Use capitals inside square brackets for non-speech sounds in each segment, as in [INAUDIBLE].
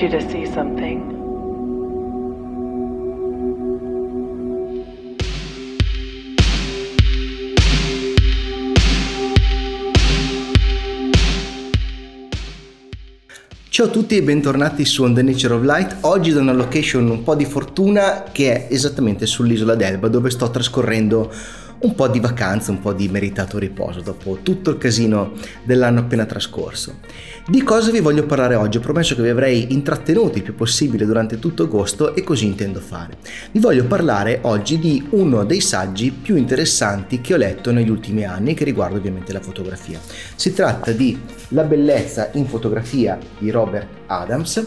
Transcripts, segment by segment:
need you to see something. Ciao a tutti e bentornati su On the Nature of Light. Oggi da una location un po' di fortuna che è esattamente sull'isola d'Elba dove sto trascorrendo un po' di vacanza, un po' di meritato riposo dopo tutto il casino dell'anno appena trascorso. Di cosa vi voglio parlare oggi? Ho promesso che vi avrei intrattenuti il più possibile durante tutto agosto e così intendo fare. Vi voglio parlare oggi di uno dei saggi più interessanti che ho letto negli ultimi anni che riguarda ovviamente la fotografia. Si tratta di La bellezza in fotografia di Robert Adams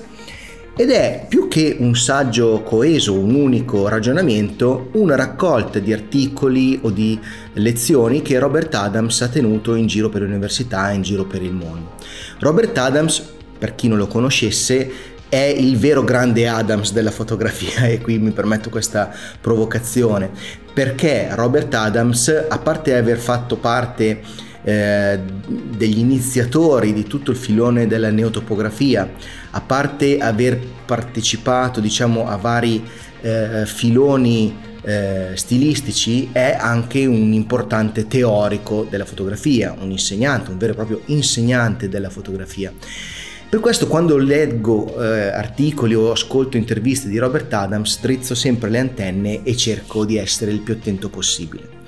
ed è più che un saggio coeso, un unico ragionamento, una raccolta di articoli o di lezioni che Robert Adams ha tenuto in giro per l'università e in giro per il mondo. Robert Adams, per chi non lo conoscesse, è il vero grande Adams della fotografia [LAUGHS] e qui mi permetto questa provocazione perché Robert Adams, a parte aver fatto parte eh, degli iniziatori di tutto il filone della neotopografia, a parte aver partecipato diciamo a vari eh, filoni eh, stilistici, è anche un importante teorico della fotografia, un insegnante, un vero e proprio insegnante della fotografia. Per questo quando leggo eh, articoli o ascolto interviste di Robert Adams strizzo sempre le antenne e cerco di essere il più attento possibile.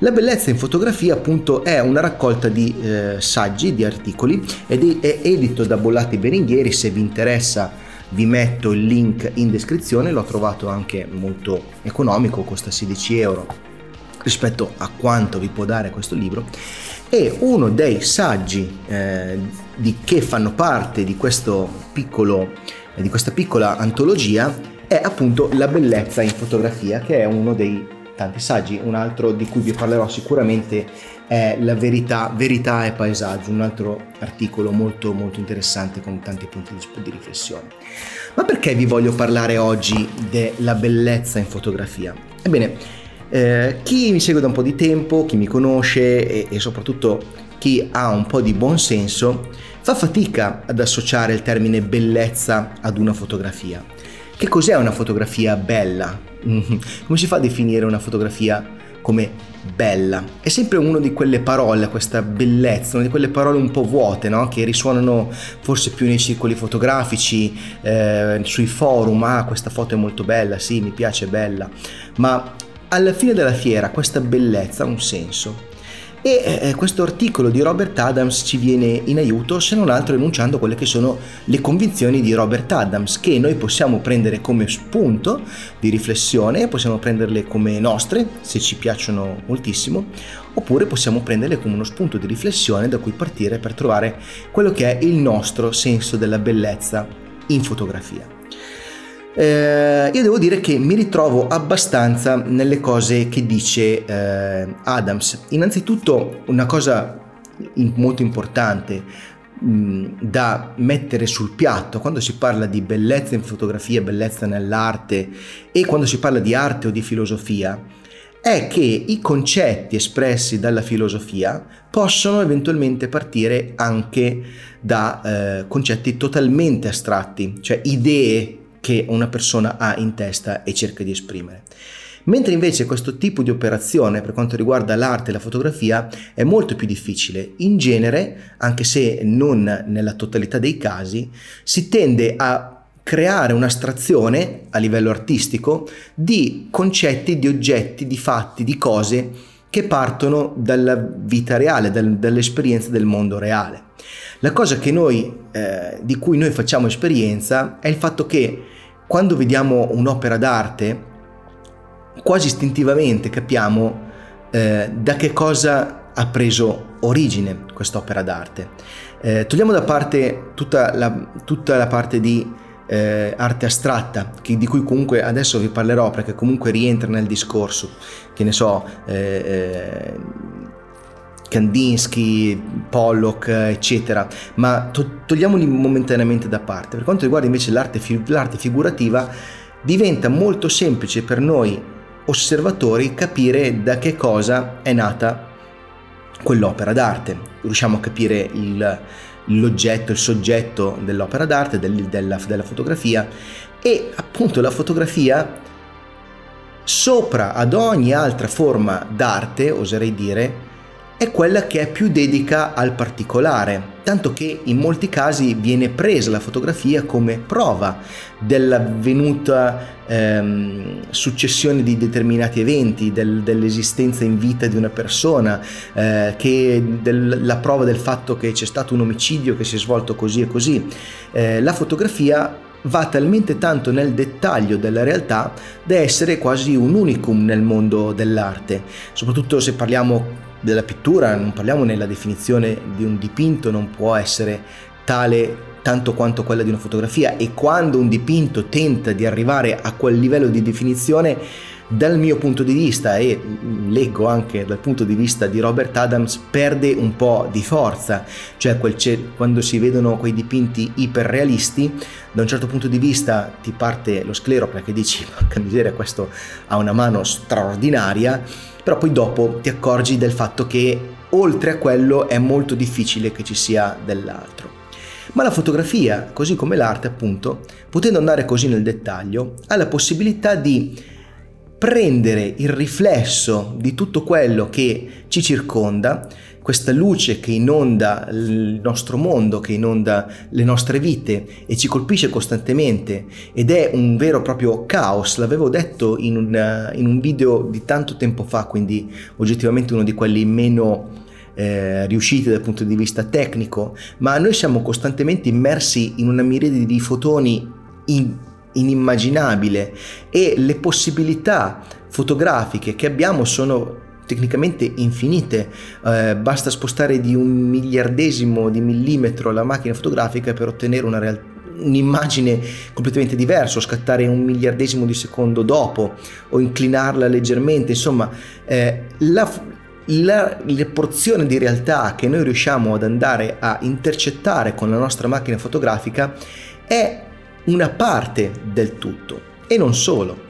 La bellezza in fotografia appunto è una raccolta di eh, saggi, di articoli ed è edito da Bollati Berenghieri, se vi interessa vi metto il link in descrizione, l'ho trovato anche molto economico, costa 16 euro rispetto a quanto vi può dare questo libro. E uno dei saggi eh, di, che fanno parte di, piccolo, di questa piccola antologia è appunto La bellezza in fotografia che è uno dei tanti saggi, un altro di cui vi parlerò sicuramente è La verità, verità e paesaggio, un altro articolo molto molto interessante con tanti punti di riflessione. Ma perché vi voglio parlare oggi della bellezza in fotografia? Ebbene, eh, chi mi segue da un po' di tempo, chi mi conosce e, e soprattutto chi ha un po' di buon senso fa fatica ad associare il termine bellezza ad una fotografia. Che cos'è una fotografia bella? Come si fa a definire una fotografia come bella? È sempre una di quelle parole, questa bellezza, una di quelle parole un po' vuote, no? che risuonano forse più nei circoli fotografici, eh, sui forum, ah questa foto è molto bella, sì mi piace, è bella, ma alla fine della fiera questa bellezza ha un senso e eh, questo articolo di Robert Adams ci viene in aiuto se non altro enunciando quelle che sono le convinzioni di Robert Adams che noi possiamo prendere come spunto di riflessione, possiamo prenderle come nostre se ci piacciono moltissimo oppure possiamo prenderle come uno spunto di riflessione da cui partire per trovare quello che è il nostro senso della bellezza in fotografia eh, io devo dire che mi ritrovo abbastanza nelle cose che dice eh, Adams. Innanzitutto una cosa molto importante mh, da mettere sul piatto quando si parla di bellezza in fotografia, bellezza nell'arte e quando si parla di arte o di filosofia è che i concetti espressi dalla filosofia possono eventualmente partire anche da eh, concetti totalmente astratti, cioè idee che una persona ha in testa e cerca di esprimere. Mentre invece questo tipo di operazione per quanto riguarda l'arte e la fotografia è molto più difficile. In genere, anche se non nella totalità dei casi, si tende a creare un'astrazione a livello artistico di concetti, di oggetti, di fatti, di cose che partono dalla vita reale, dal, dall'esperienza del mondo reale. La cosa noi, eh, di cui noi facciamo esperienza è il fatto che quando vediamo un'opera d'arte, quasi istintivamente capiamo eh, da che cosa ha preso origine quest'opera d'arte. Eh, togliamo da parte tutta la, tutta la parte di eh, arte astratta, che, di cui comunque adesso vi parlerò perché comunque rientra nel discorso, che ne so, eh, eh, Kandinsky, Pollock, eccetera, ma to- togliamoli momentaneamente da parte. Per quanto riguarda invece l'arte, fi- l'arte figurativa, diventa molto semplice per noi osservatori capire da che cosa è nata quell'opera d'arte. Riusciamo a capire il, l'oggetto, il soggetto dell'opera d'arte, del, della, della fotografia e appunto la fotografia sopra ad ogni altra forma d'arte, oserei dire, è quella che è più dedica al particolare, tanto che in molti casi viene presa la fotografia come prova dell'avvenuta ehm, successione di determinati eventi, del, dell'esistenza in vita di una persona, eh, che del, la prova del fatto che c'è stato un omicidio che si è svolto così e così. Eh, la fotografia va talmente tanto nel dettaglio della realtà da essere quasi un unicum nel mondo dell'arte, soprattutto se parliamo della pittura, non parliamo nella definizione di un dipinto, non può essere tale tanto quanto quella di una fotografia. E quando un dipinto tenta di arrivare a quel livello di definizione dal mio punto di vista e leggo anche dal punto di vista di Robert Adams perde un po' di forza. Cioè quando si vedono quei dipinti iperrealisti da un certo punto di vista ti parte lo sclero perché dici [LAUGHS] porca miseria questo ha una mano straordinaria. Però poi dopo ti accorgi del fatto che oltre a quello è molto difficile che ci sia dell'altro. Ma la fotografia, così come l'arte appunto, potendo andare così nel dettaglio, ha la possibilità di prendere il riflesso di tutto quello che ci circonda, questa luce che inonda il nostro mondo, che inonda le nostre vite e ci colpisce costantemente ed è un vero e proprio caos, l'avevo detto in un, in un video di tanto tempo fa, quindi oggettivamente uno di quelli meno eh, riusciti dal punto di vista tecnico, ma noi siamo costantemente immersi in una miriade di fotoni in, inimmaginabile e le possibilità fotografiche che abbiamo sono tecnicamente infinite, eh, basta spostare di un miliardesimo di millimetro la macchina fotografica per ottenere una realtà un'immagine completamente diversa, o scattare un miliardesimo di secondo dopo, o inclinarla leggermente, insomma, eh, la, la, la, porzione di realtà che noi riusciamo ad andare a intercettare con la nostra macchina fotografica è una parte del tutto e non solo.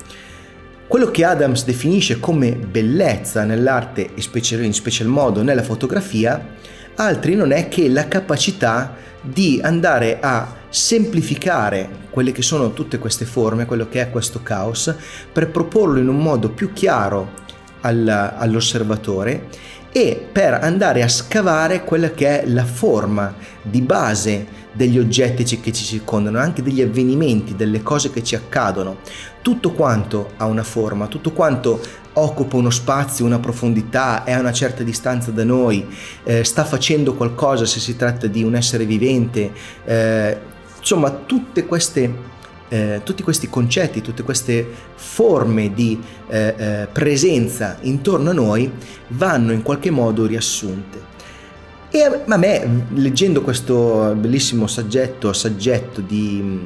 Quello che Adams definisce come bellezza nell'arte e in special modo nella fotografia, altri non è che la capacità di andare a semplificare quelle che sono tutte queste forme, quello che è questo caos, per proporlo in un modo più chiaro all'osservatore e per andare a scavare quella che è la forma di base degli oggetti che ci circondano, anche degli avvenimenti, delle cose che ci accadono. Tutto quanto ha una forma, tutto quanto occupa uno spazio, una profondità, è a una certa distanza da noi, eh, sta facendo qualcosa se si tratta di un essere vivente, eh, insomma tutte queste eh, tutti questi concetti, tutte queste forme di eh, eh, presenza intorno a noi vanno in qualche modo riassunte. E a me, leggendo questo bellissimo saggetto, saggetto di,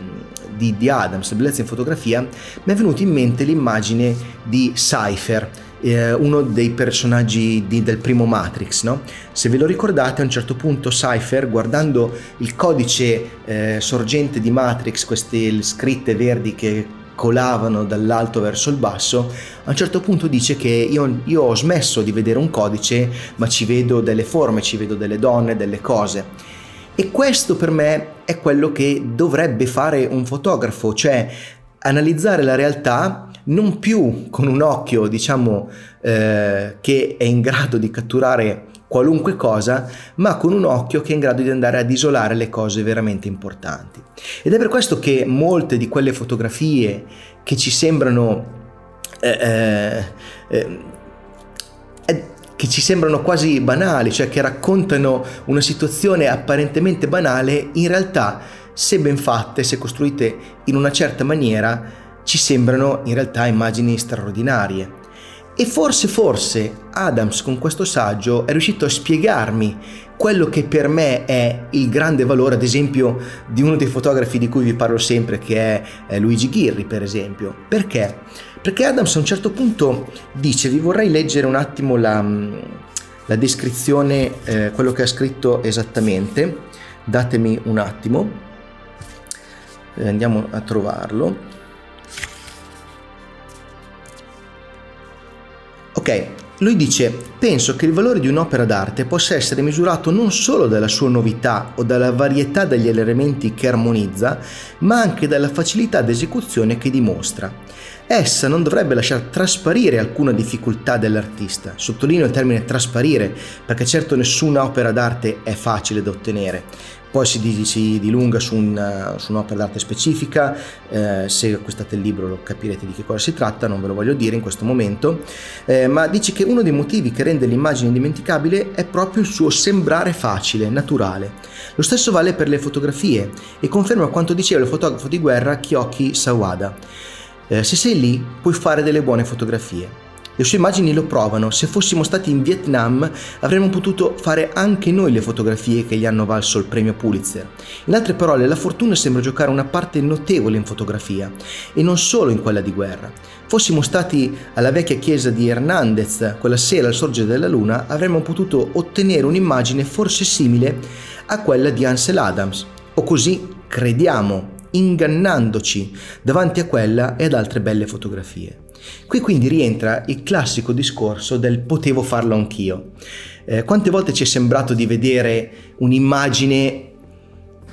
di, di Adams, Bellezza in fotografia, mi è venuta in mente l'immagine di Cypher, eh, uno dei personaggi di, del primo Matrix. No? Se ve lo ricordate, a un certo punto Cypher, guardando il codice eh, sorgente di Matrix, queste scritte verdi che colavano dall'alto verso il basso, a un certo punto dice che io, io ho smesso di vedere un codice, ma ci vedo delle forme, ci vedo delle donne, delle cose. E questo per me è quello che dovrebbe fare un fotografo, cioè analizzare la realtà non più con un occhio, diciamo, eh, che è in grado di catturare qualunque cosa, ma con un occhio che è in grado di andare ad isolare le cose veramente importanti. Ed è per questo che molte di quelle fotografie che ci sembrano eh, eh, eh che ci sembrano quasi banali, cioè che raccontano una situazione apparentemente banale, in realtà, se ben fatte, se costruite in una certa maniera, ci sembrano in realtà immagini straordinarie. E forse, forse Adams con questo saggio è riuscito a spiegarmi quello che per me è il grande valore, ad esempio, di uno dei fotografi di cui vi parlo sempre, che è Luigi Ghirri, per esempio. Perché? Perché Adams a un certo punto dice, vi vorrei leggere un attimo la, la descrizione, eh, quello che ha scritto esattamente, datemi un attimo, eh, andiamo a trovarlo. Ok, lui dice, penso che il valore di un'opera d'arte possa essere misurato non solo dalla sua novità o dalla varietà degli elementi che armonizza, ma anche dalla facilità d'esecuzione che dimostra. Essa non dovrebbe lasciare trasparire alcuna difficoltà dell'artista. Sottolineo il termine trasparire, perché certo nessuna opera d'arte è facile da ottenere, poi si, si dilunga su, un, su, un'opera d'arte specifica, eh, se acquistate il libro lo capirete di che cosa si tratta, non ve lo voglio dire in questo momento, eh, ma dice che uno dei motivi che rende l'immagine indimenticabile è proprio il suo sembrare facile, naturale. Lo stesso vale per le fotografie e conferma quanto diceva il fotografo di guerra Kyoki Sawada. Eh, se sei lì puoi fare delle buone fotografie. Le sue immagini lo provano, se fossimo stati in Vietnam avremmo potuto fare anche noi le fotografie che gli hanno valso il premio Pulitzer. In altre parole, la fortuna sembra giocare una parte notevole in fotografia, e non solo in quella di guerra. Fossimo stati alla vecchia chiesa di Hernandez quella sera al sorgere della luna, avremmo potuto ottenere un'immagine forse simile a quella di Ansel Adams, o così crediamo, ingannandoci davanti a quella e ad altre belle fotografie. Qui quindi rientra il classico discorso del potevo farlo anch'io. Eh, quante volte ci è sembrato di vedere un'immagine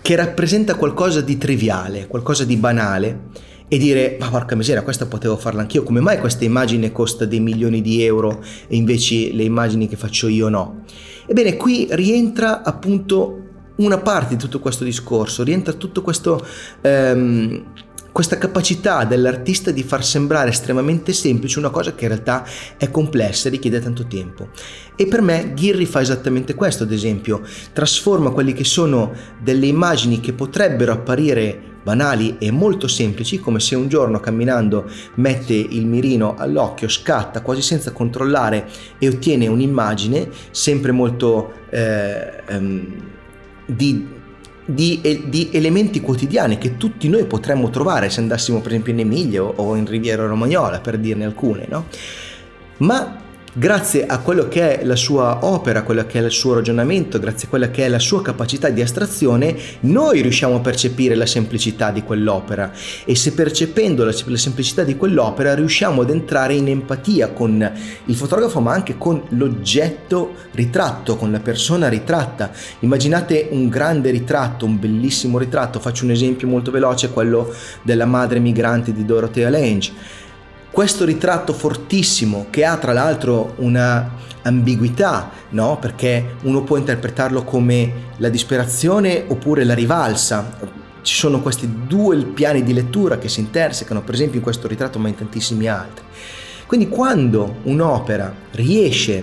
che rappresenta qualcosa di triviale, qualcosa di banale e dire ma porca miseria questa potevo farla anch'io come mai questa immagine costa dei milioni di euro e invece le immagini che faccio io no ebbene qui rientra appunto una parte di tutto questo discorso rientra tutto questo ehm, questa capacità dell'artista di far sembrare estremamente semplice una cosa che in realtà è complessa e richiede tanto tempo. E per me Ghirri fa esattamente questo, ad esempio, trasforma quelli che sono delle immagini che potrebbero apparire banali e molto semplici, come se un giorno camminando mette il mirino all'occhio, scatta quasi senza controllare e ottiene un'immagine sempre molto eh, um, di di, di, elementi quotidiani che tutti noi potremmo trovare se andassimo per esempio in Emilia o, in Riviera Romagnola per dirne alcune, no? Ma grazie a quello che è la sua opera, quello che è il suo ragionamento, grazie a quella che è la sua capacità di astrazione, noi riusciamo a percepire la semplicità di quell'opera. E se percependo la, la semplicità di quell'opera riusciamo ad entrare in empatia con il fotografo ma anche con l'oggetto ritratto, con la persona ritratta. Immaginate un grande ritratto, un bellissimo ritratto, faccio un esempio molto veloce, quello della madre migrante di Dorothea Lange questo ritratto fortissimo che ha tra l'altro una ambiguità, no? Perché uno può interpretarlo come la disperazione oppure la rivalsa. Ci sono questi due piani di lettura che si intersecano, per esempio in questo ritratto, ma in tantissimi altri. Quindi quando un'opera riesce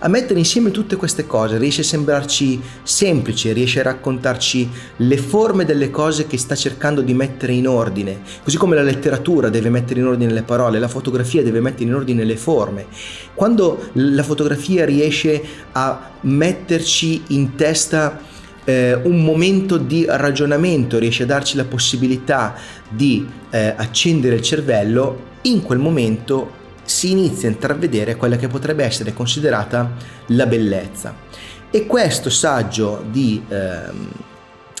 a mettere insieme tutte queste cose, riesce a sembrarci semplice, riesce a raccontarci le forme delle cose che sta cercando di mettere in ordine, così come la letteratura deve mettere in ordine le parole, la fotografia deve mettere in ordine le forme. Quando la fotografia riesce a metterci in testa eh, un momento di ragionamento, riesce a darci la possibilità di eh, accendere il cervello, in quel momento si inizia a intravedere quella che potrebbe essere considerata la bellezza. E questo saggio di ehm,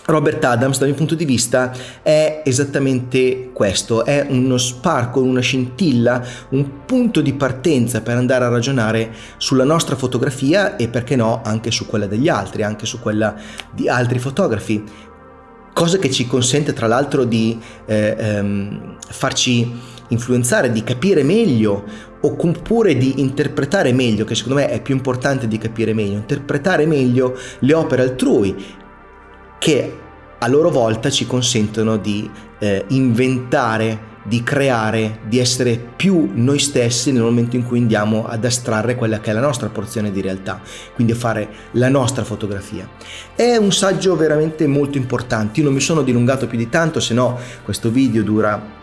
Robert Adams, dal mio punto di vista, è esattamente questo, è uno sparco, una scintilla, un punto di partenza per andare a ragionare sulla nostra fotografia e perché no anche su quella degli altri, anche su quella di altri fotografi. Cosa che ci consente tra l'altro di eh, ehm, farci influenzare, di capire meglio oppure di interpretare meglio, che secondo me è più importante di capire meglio, interpretare meglio le opere altrui che a loro volta ci consentono di eh, inventare, di creare, di essere più noi stessi nel momento in cui andiamo ad astrarre quella che è la nostra porzione di realtà, quindi a fare la nostra fotografia. È un saggio veramente molto importante, io non mi sono dilungato più di tanto, se no questo video dura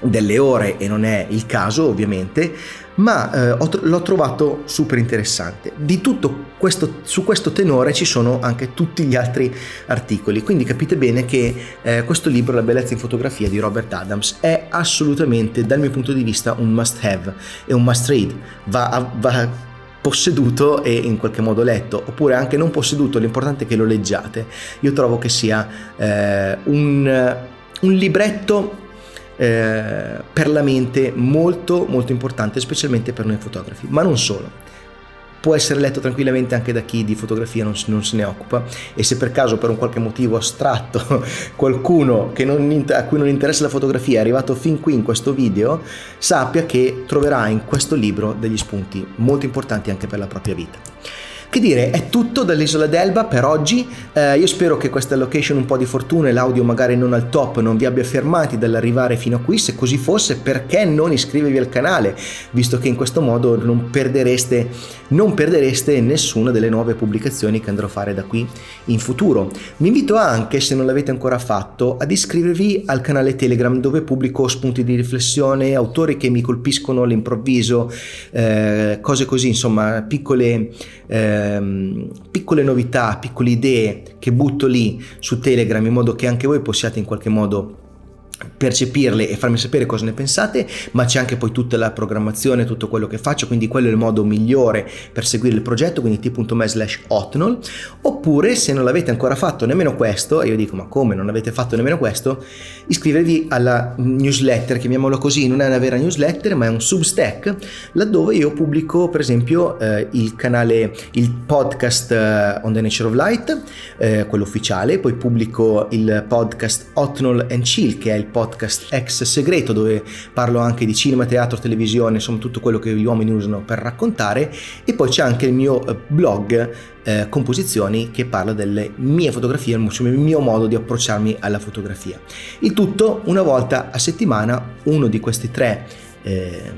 delle ore e non è il caso ovviamente, ma eh, ho, l'ho trovato super interessante. Di tutto questo, su questo tenore ci sono anche tutti gli altri articoli, quindi capite bene che eh, questo libro, La bellezza in fotografia di Robert Adams, è assolutamente dal mio punto di vista un must have e un must read, va, va posseduto e in qualche modo letto, oppure anche non posseduto, l'importante è che lo leggiate. Io trovo che sia eh, un, un libretto eh, per la mente molto molto importante, specialmente per noi fotografi, ma non solo. può essere letto tranquillamente anche da chi di fotografia non, non, se ne occupa e se per caso per un qualche motivo astratto [LAUGHS] qualcuno non, a cui non interessa la fotografia è arrivato fin qui in questo video, sappia che troverà in questo libro degli spunti molto importanti anche per la propria vita. Che dire, è tutto dall'isola d'Elba per oggi. Eh, io spero che questa location un po' di fortuna e l'audio magari non al top non vi abbia fermati dall'arrivare fino a qui. Se così fosse, perché non iscrivervi al canale? Visto che in questo modo non perdereste, non perdereste nessuna delle nuove pubblicazioni che andrò a fare da qui in futuro. Vi invito anche, se non l'avete ancora fatto, ad iscrivervi al canale Telegram dove pubblico spunti di riflessione, autori che mi colpiscono all'improvviso, eh, cose così, insomma, piccole. Eh, ehm, piccole novità, piccole idee che butto lì su Telegram in modo che anche voi possiate in qualche modo percepirle e farmi sapere cosa ne pensate, ma c'è anche poi tutta la programmazione, tutto quello che faccio, quindi quello è il modo migliore per seguire il progetto, quindi t.me slash hotnol, oppure se non l'avete ancora fatto nemmeno questo, e io dico ma come non avete fatto nemmeno questo, iscrivervi alla newsletter, chiamiamolo così, non è una vera newsletter, ma è un substack, laddove io pubblico per esempio eh, il canale, il podcast uh, On the Nature of Light, eh, quello ufficiale, poi pubblico il podcast Hotnol and Chill, che è il podcast ex segreto dove parlo anche di cinema, teatro, televisione, insomma tutto quello che gli uomini usano per raccontare e poi c'è anche il mio eh, blog eh, Composizioni che parla delle mie fotografie, il mio modo di approcciarmi alla fotografia. Il tutto una volta a settimana, uno di questi tre eh,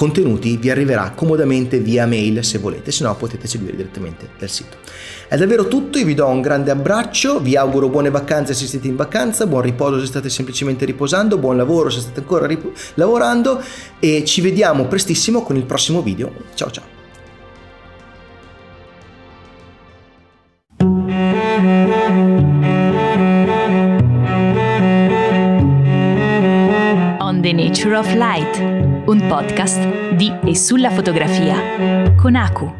contenuti vi arriverà comodamente via mail se volete, se no potete seguire direttamente dal sito. È davvero tutto, io vi do un grande abbraccio, vi auguro buone vacanze se siete in vacanza, buon riposo se state semplicemente riposando, buon lavoro se state ancora rip- lavorando e ci vediamo prestissimo con il prossimo video. Ciao ciao! Nature of Light un podcast di e sulla fotografia con Aku.